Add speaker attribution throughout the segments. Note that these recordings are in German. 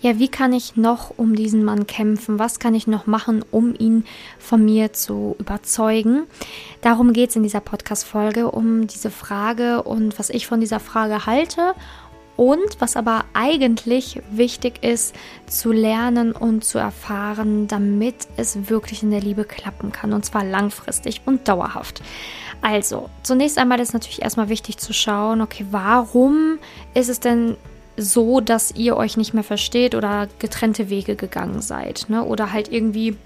Speaker 1: ja, wie kann ich noch um diesen Mann kämpfen? Was kann ich noch machen, um ihn von mir zu überzeugen? Darum geht es in dieser Podcast-Folge, um diese Frage und was ich von dieser Frage halte und was aber eigentlich wichtig ist, zu lernen und zu erfahren, damit es wirklich in der Liebe klappen kann und zwar langfristig und dauerhaft. Also, zunächst einmal ist natürlich erstmal wichtig zu schauen, okay, warum ist es denn so, dass ihr euch nicht mehr versteht oder getrennte Wege gegangen seid, ne? Oder halt irgendwie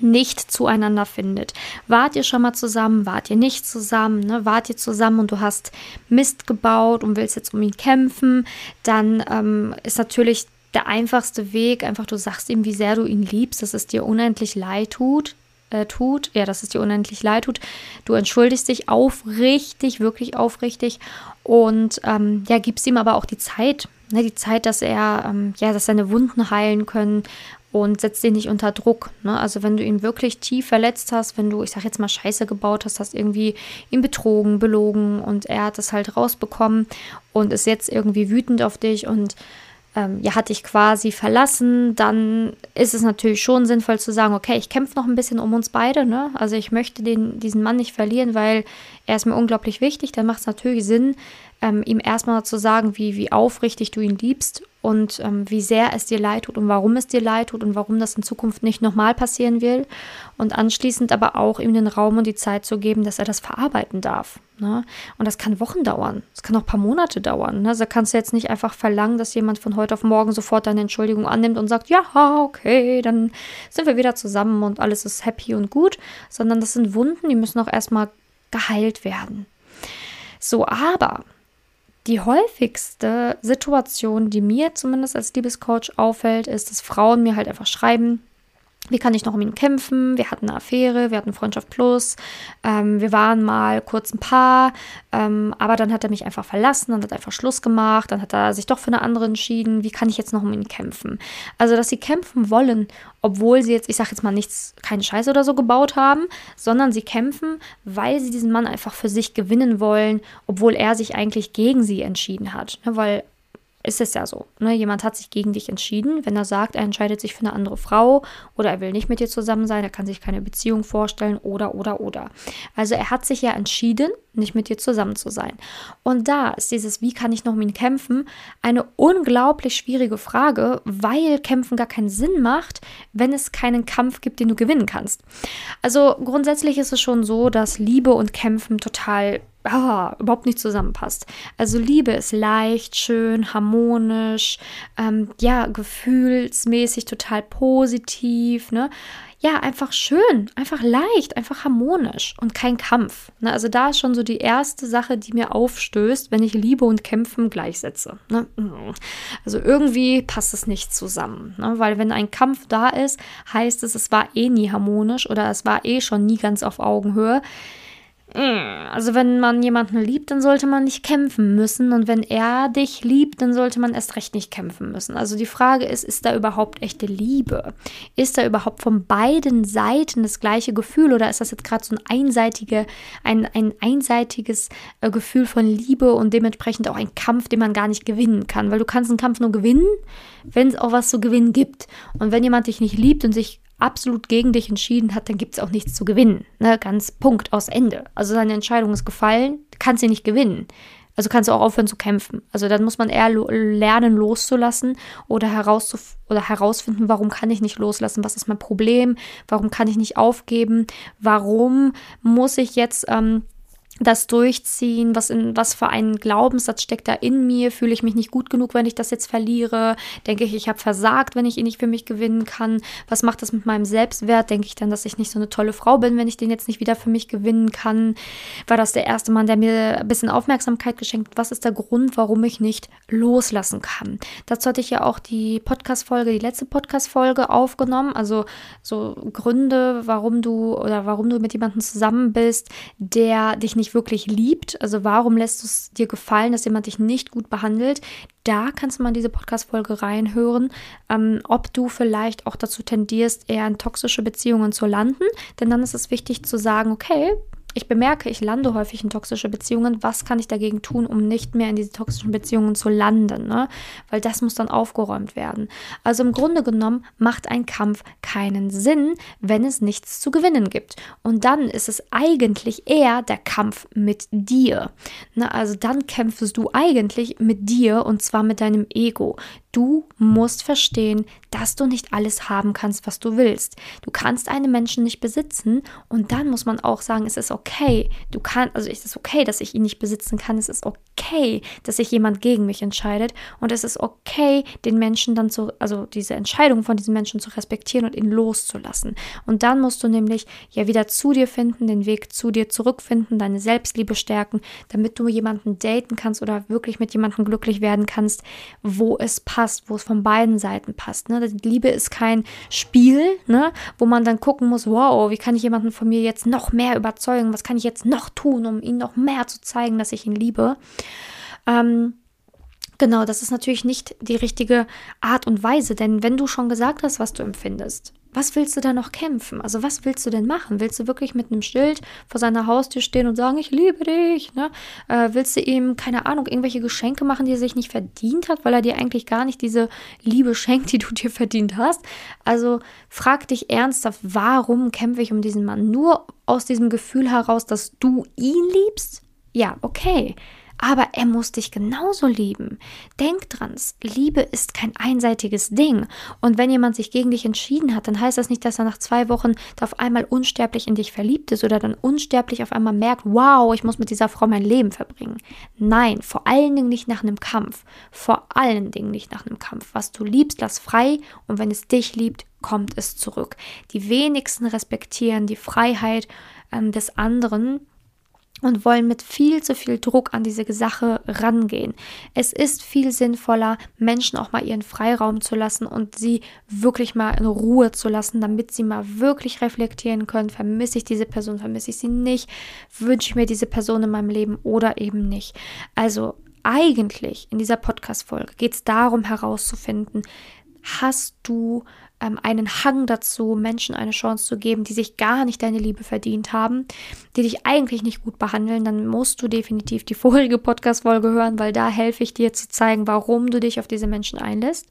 Speaker 1: nicht zueinander findet. Wart ihr schon mal zusammen, wart ihr nicht zusammen, ne? wart ihr zusammen und du hast Mist gebaut und willst jetzt um ihn kämpfen, dann ähm, ist natürlich der einfachste Weg einfach, du sagst ihm, wie sehr du ihn liebst, dass es dir unendlich leid tut, äh, tut, ja, dass es dir unendlich leid tut. Du entschuldigst dich aufrichtig, wirklich aufrichtig und ähm, ja, gibst ihm aber auch die Zeit, ne, die Zeit, dass er, ähm, ja, dass seine Wunden heilen können und setzt ihn nicht unter Druck. Ne? Also wenn du ihn wirklich tief verletzt hast, wenn du, ich sag jetzt mal, Scheiße gebaut hast, hast irgendwie ihn betrogen, belogen und er hat es halt rausbekommen und ist jetzt irgendwie wütend auf dich und ähm, ja, hat dich quasi verlassen, dann ist es natürlich schon sinnvoll zu sagen, okay, ich kämpfe noch ein bisschen um uns beide, ne? Also ich möchte den, diesen Mann nicht verlieren, weil er ist mir unglaublich wichtig. Dann macht es natürlich Sinn, ähm, ihm erstmal zu sagen, wie, wie aufrichtig du ihn liebst und ähm, wie sehr es dir leid tut und warum es dir leid tut und warum das in Zukunft nicht nochmal passieren will. Und anschließend aber auch ihm den Raum und die Zeit zu geben, dass er das verarbeiten darf. Ne? Und das kann Wochen dauern. Das kann auch ein paar Monate dauern. Ne? Also kannst du jetzt nicht einfach verlangen, dass jemand von heute auf morgen sofort deine Entschuldigung annimmt und sagt, ja, okay, dann sind wir wieder zusammen und alles ist happy und gut, sondern das sind Wunden, die müssen auch erstmal geheilt werden. So, aber die häufigste Situation, die mir zumindest als Liebescoach auffällt, ist, dass Frauen mir halt einfach schreiben, wie kann ich noch um ihn kämpfen? Wir hatten eine Affäre, wir hatten Freundschaft Plus, ähm, wir waren mal kurz ein Paar, ähm, aber dann hat er mich einfach verlassen, dann hat einfach Schluss gemacht, dann hat er sich doch für eine andere entschieden. Wie kann ich jetzt noch um ihn kämpfen? Also, dass sie kämpfen wollen, obwohl sie jetzt, ich sage jetzt mal nichts, keinen Scheiß oder so gebaut haben, sondern sie kämpfen, weil sie diesen Mann einfach für sich gewinnen wollen, obwohl er sich eigentlich gegen sie entschieden hat. Ne, weil ist es ja so. Ne? Jemand hat sich gegen dich entschieden, wenn er sagt, er entscheidet sich für eine andere Frau oder er will nicht mit dir zusammen sein, er kann sich keine Beziehung vorstellen oder, oder, oder. Also er hat sich ja entschieden, nicht mit dir zusammen zu sein. Und da ist dieses, wie kann ich noch um ihn kämpfen, eine unglaublich schwierige Frage, weil Kämpfen gar keinen Sinn macht, wenn es keinen Kampf gibt, den du gewinnen kannst. Also grundsätzlich ist es schon so, dass Liebe und Kämpfen total oh, überhaupt nicht zusammenpasst. Also Liebe ist leicht, schön, harmonisch, ähm, ja, gefühlsmäßig total positiv, ne? Ja, einfach schön, einfach leicht, einfach harmonisch und kein Kampf. Ne? Also da ist schon so die erste Sache, die mir aufstößt, wenn ich Liebe und Kämpfen gleichsetze. Ne? Also irgendwie passt es nicht zusammen, ne? weil wenn ein Kampf da ist, heißt es, es war eh nie harmonisch oder es war eh schon nie ganz auf Augenhöhe. Also wenn man jemanden liebt, dann sollte man nicht kämpfen müssen. Und wenn er dich liebt, dann sollte man erst recht nicht kämpfen müssen. Also die Frage ist, ist da überhaupt echte Liebe? Ist da überhaupt von beiden Seiten das gleiche Gefühl? Oder ist das jetzt gerade so ein, einseitige, ein, ein einseitiges äh, Gefühl von Liebe und dementsprechend auch ein Kampf, den man gar nicht gewinnen kann? Weil du kannst einen Kampf nur gewinnen, wenn es auch was zu gewinnen gibt. Und wenn jemand dich nicht liebt und sich absolut gegen dich entschieden hat, dann gibt es auch nichts zu gewinnen. Ne? Ganz Punkt aus Ende. Also seine Entscheidung ist gefallen, kannst sie nicht gewinnen. Also kannst du auch aufhören zu kämpfen. Also dann muss man eher lo lernen loszulassen oder, herauszuf oder herausfinden, warum kann ich nicht loslassen, was ist mein Problem, warum kann ich nicht aufgeben, warum muss ich jetzt ähm, das durchziehen, was in was für ein Glaubenssatz steckt da in mir, fühle ich mich nicht gut genug, wenn ich das jetzt verliere, denke ich, ich habe versagt, wenn ich ihn nicht für mich gewinnen kann, was macht das mit meinem Selbstwert, denke ich dann, dass ich nicht so eine tolle Frau bin, wenn ich den jetzt nicht wieder für mich gewinnen kann, war das der erste Mann, der mir ein bisschen Aufmerksamkeit geschenkt was ist der Grund, warum ich nicht loslassen kann. Dazu hatte ich ja auch die Podcast-Folge, die letzte Podcast-Folge aufgenommen, also so Gründe, warum du oder warum du mit jemandem zusammen bist, der dich nicht wirklich liebt, also warum lässt du es dir gefallen, dass jemand dich nicht gut behandelt, da kannst du mal in diese Podcast-Folge reinhören, ähm, ob du vielleicht auch dazu tendierst, eher in toxische Beziehungen zu landen. Denn dann ist es wichtig zu sagen, okay, ich bemerke, ich lande häufig in toxische Beziehungen. Was kann ich dagegen tun, um nicht mehr in diese toxischen Beziehungen zu landen? Ne? Weil das muss dann aufgeräumt werden. Also im Grunde genommen macht ein Kampf keinen Sinn, wenn es nichts zu gewinnen gibt. Und dann ist es eigentlich eher der Kampf mit dir. Ne? Also dann kämpfst du eigentlich mit dir und zwar mit deinem Ego. Du musst verstehen, dass du nicht alles haben kannst, was du willst. Du kannst einen Menschen nicht besitzen und dann muss man auch sagen, es ist okay. Du kannst, also es ist okay, dass ich ihn nicht besitzen kann. Es ist okay, dass sich jemand gegen mich entscheidet und es ist okay, den Menschen dann zu, also diese Entscheidung von diesem Menschen zu respektieren und ihn loszulassen. Und dann musst du nämlich ja wieder zu dir finden, den Weg zu dir zurückfinden, deine Selbstliebe stärken, damit du jemanden daten kannst oder wirklich mit jemandem glücklich werden kannst, wo es passt passt, wo es von beiden Seiten passt. Ne? Die Liebe ist kein Spiel, ne? wo man dann gucken muss, wow, wie kann ich jemanden von mir jetzt noch mehr überzeugen? Was kann ich jetzt noch tun, um ihm noch mehr zu zeigen, dass ich ihn liebe? Ähm, Genau, das ist natürlich nicht die richtige Art und Weise, denn wenn du schon gesagt hast, was du empfindest, was willst du da noch kämpfen? Also was willst du denn machen? Willst du wirklich mit einem Schild vor seiner Haustür stehen und sagen, ich liebe dich? Ne? Äh, willst du ihm, keine Ahnung, irgendwelche Geschenke machen, die er sich nicht verdient hat, weil er dir eigentlich gar nicht diese Liebe schenkt, die du dir verdient hast? Also frag dich ernsthaft, warum kämpfe ich um diesen Mann? Nur aus diesem Gefühl heraus, dass du ihn liebst? Ja, okay aber er muss dich genauso lieben. Denk dran, Liebe ist kein einseitiges Ding. Und wenn jemand sich gegen dich entschieden hat, dann heißt das nicht, dass er nach zwei Wochen auf einmal unsterblich in dich verliebt ist oder dann unsterblich auf einmal merkt, wow, ich muss mit dieser Frau mein Leben verbringen. Nein, vor allen Dingen nicht nach einem Kampf. Vor allen Dingen nicht nach einem Kampf. Was du liebst, lass frei und wenn es dich liebt, kommt es zurück. Die wenigsten respektieren die Freiheit ähm, des anderen und wollen mit viel zu viel Druck an diese Sache rangehen. Es ist viel sinnvoller, Menschen auch mal ihren Freiraum zu lassen und sie wirklich mal in Ruhe zu lassen, damit sie mal wirklich reflektieren können, vermisse ich diese Person, vermisse ich sie nicht, wünsche ich mir diese Person in meinem Leben oder eben nicht. Also eigentlich in dieser Podcast-Folge geht es darum herauszufinden, hast du ähm, einen Hang dazu, Menschen eine Chance zu geben, die sich gar nicht deine Liebe verdient haben, die dich eigentlich nicht gut behandeln, dann musst du definitiv die vorige Podcast-Folge hören, weil da helfe ich dir zu zeigen, warum du dich auf diese Menschen einlässt.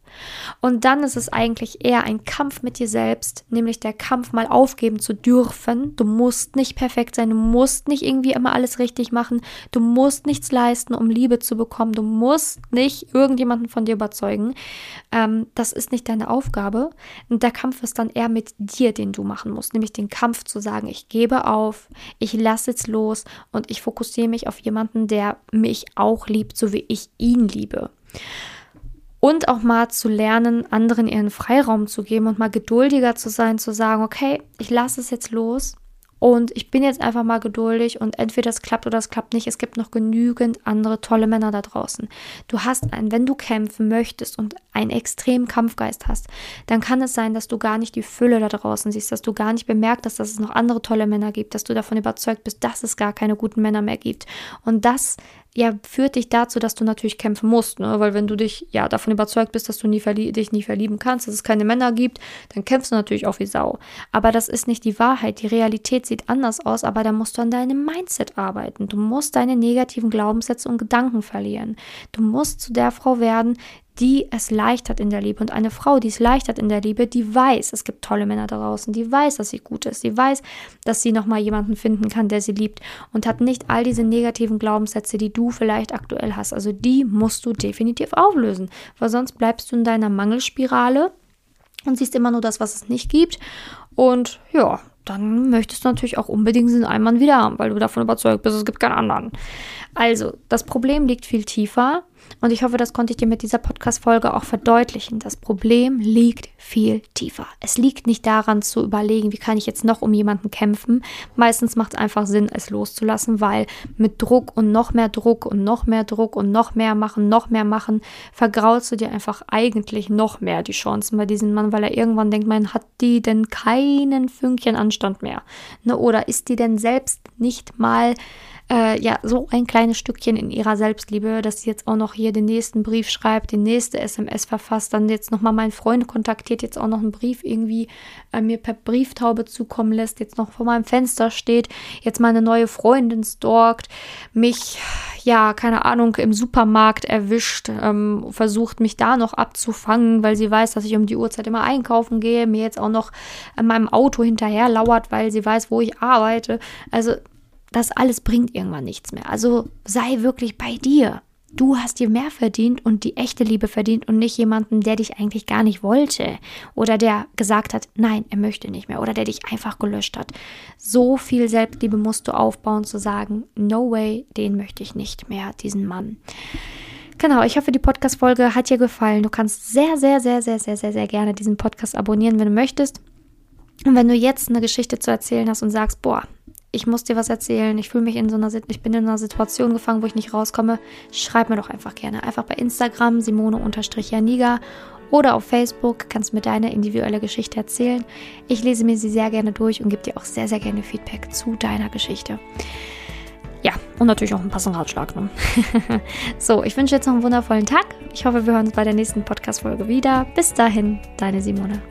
Speaker 1: Und dann ist es eigentlich eher ein Kampf mit dir selbst, nämlich der Kampf mal aufgeben zu dürfen. Du musst nicht perfekt sein, du musst nicht irgendwie immer alles richtig machen, du musst nichts leisten, um Liebe zu bekommen, du musst nicht irgendjemanden von dir überzeugen. Ähm, das ist nicht deine Aufgabe. Und der Kampf ist dann eher mit dir, den du machen musst, nämlich den Kampf zu sagen, ich gebe auf, ich lasse jetzt los und ich fokussiere mich auf jemanden, der mich auch liebt, so wie ich ihn liebe. Und auch mal zu lernen, anderen ihren Freiraum zu geben und mal geduldiger zu sein, zu sagen, okay, ich lasse es jetzt los und ich bin jetzt einfach mal geduldig und entweder es klappt oder es klappt nicht. Es gibt noch genügend andere tolle Männer da draußen. Du hast einen, wenn du kämpfen möchtest und einen extremen Kampfgeist hast, dann kann es sein, dass du gar nicht die Fülle da draußen siehst, dass du gar nicht bemerkt hast, dass es noch andere tolle Männer gibt, dass du davon überzeugt bist, dass es gar keine guten Männer mehr gibt. Und das ja, führt dich dazu, dass du natürlich kämpfen musst, ne? weil wenn du dich ja davon überzeugt bist, dass du nie dich nie verlieben kannst, dass es keine Männer gibt, dann kämpfst du natürlich auch wie Sau. Aber das ist nicht die Wahrheit. Die Realität sieht anders aus, aber da musst du an deinem Mindset arbeiten. Du musst deine negativen Glaubenssätze und Gedanken verlieren. Du musst zu der Frau werden, die es leicht hat in der Liebe. Und eine Frau, die es leicht hat in der Liebe, die weiß, es gibt tolle Männer da draußen, die weiß, dass sie gut ist, die weiß, dass sie nochmal jemanden finden kann, der sie liebt und hat nicht all diese negativen Glaubenssätze, die du vielleicht aktuell hast. Also die musst du definitiv auflösen, weil sonst bleibst du in deiner Mangelspirale und siehst immer nur das, was es nicht gibt. Und ja, dann möchtest du natürlich auch unbedingt diesen Einmann wieder haben, weil du davon überzeugt bist, es gibt keinen anderen. Also, das Problem liegt viel tiefer und ich hoffe, das konnte ich dir mit dieser Podcast-Folge auch verdeutlichen. Das Problem liegt viel tiefer. Es liegt nicht daran zu überlegen, wie kann ich jetzt noch um jemanden kämpfen. Meistens macht es einfach Sinn, es loszulassen, weil mit Druck und noch mehr Druck und noch mehr Druck und noch mehr machen, noch mehr machen, vergraulst du dir einfach eigentlich noch mehr die Chancen bei diesem Mann, weil er irgendwann denkt, man hat die denn keinen Fünkchen Anstand mehr. Ne? Oder ist die denn selbst nicht mal äh, ja so ein kleines Stückchen in ihrer Selbstliebe, dass sie jetzt auch noch hier den nächsten Brief schreibt, den nächste SMS verfasst, dann jetzt nochmal meinen Freund kontaktiert, jetzt auch noch einen Brief irgendwie äh, mir per Brieftaube zukommen lässt, jetzt noch vor meinem Fenster steht, jetzt meine neue Freundin stalkt, mich, ja, keine Ahnung, im Supermarkt erwischt, ähm, versucht mich da noch abzufangen, weil sie weiß, dass ich um die Uhrzeit immer einkaufen gehe, mir jetzt auch noch an meinem Auto hinterher lauert, weil sie weiß, wo ich arbeite. Also das alles bringt irgendwann nichts mehr. Also sei wirklich bei dir. Du hast dir mehr verdient und die echte Liebe verdient und nicht jemanden, der dich eigentlich gar nicht wollte oder der gesagt hat, nein, er möchte nicht mehr oder der dich einfach gelöscht hat. So viel Selbstliebe musst du aufbauen, zu sagen, no way, den möchte ich nicht mehr, diesen Mann. Genau, ich hoffe, die Podcast-Folge hat dir gefallen. Du kannst sehr, sehr, sehr, sehr, sehr, sehr, sehr gerne diesen Podcast abonnieren, wenn du möchtest. Und wenn du jetzt eine Geschichte zu erzählen hast und sagst, boah, ich muss dir was erzählen, ich fühle mich in so einer, ich bin in einer Situation gefangen, wo ich nicht rauskomme, schreib mir doch einfach gerne. Einfach bei Instagram Simone-Janiga oder auf Facebook kannst du mir deine individuelle Geschichte erzählen. Ich lese mir sie sehr gerne durch und gebe dir auch sehr, sehr gerne Feedback zu deiner Geschichte. Ja, und natürlich auch einen passenden Ratschlag. Ne? so, ich wünsche jetzt noch einen wundervollen Tag. Ich hoffe, wir hören uns bei der nächsten Podcast-Folge wieder. Bis dahin, deine Simone.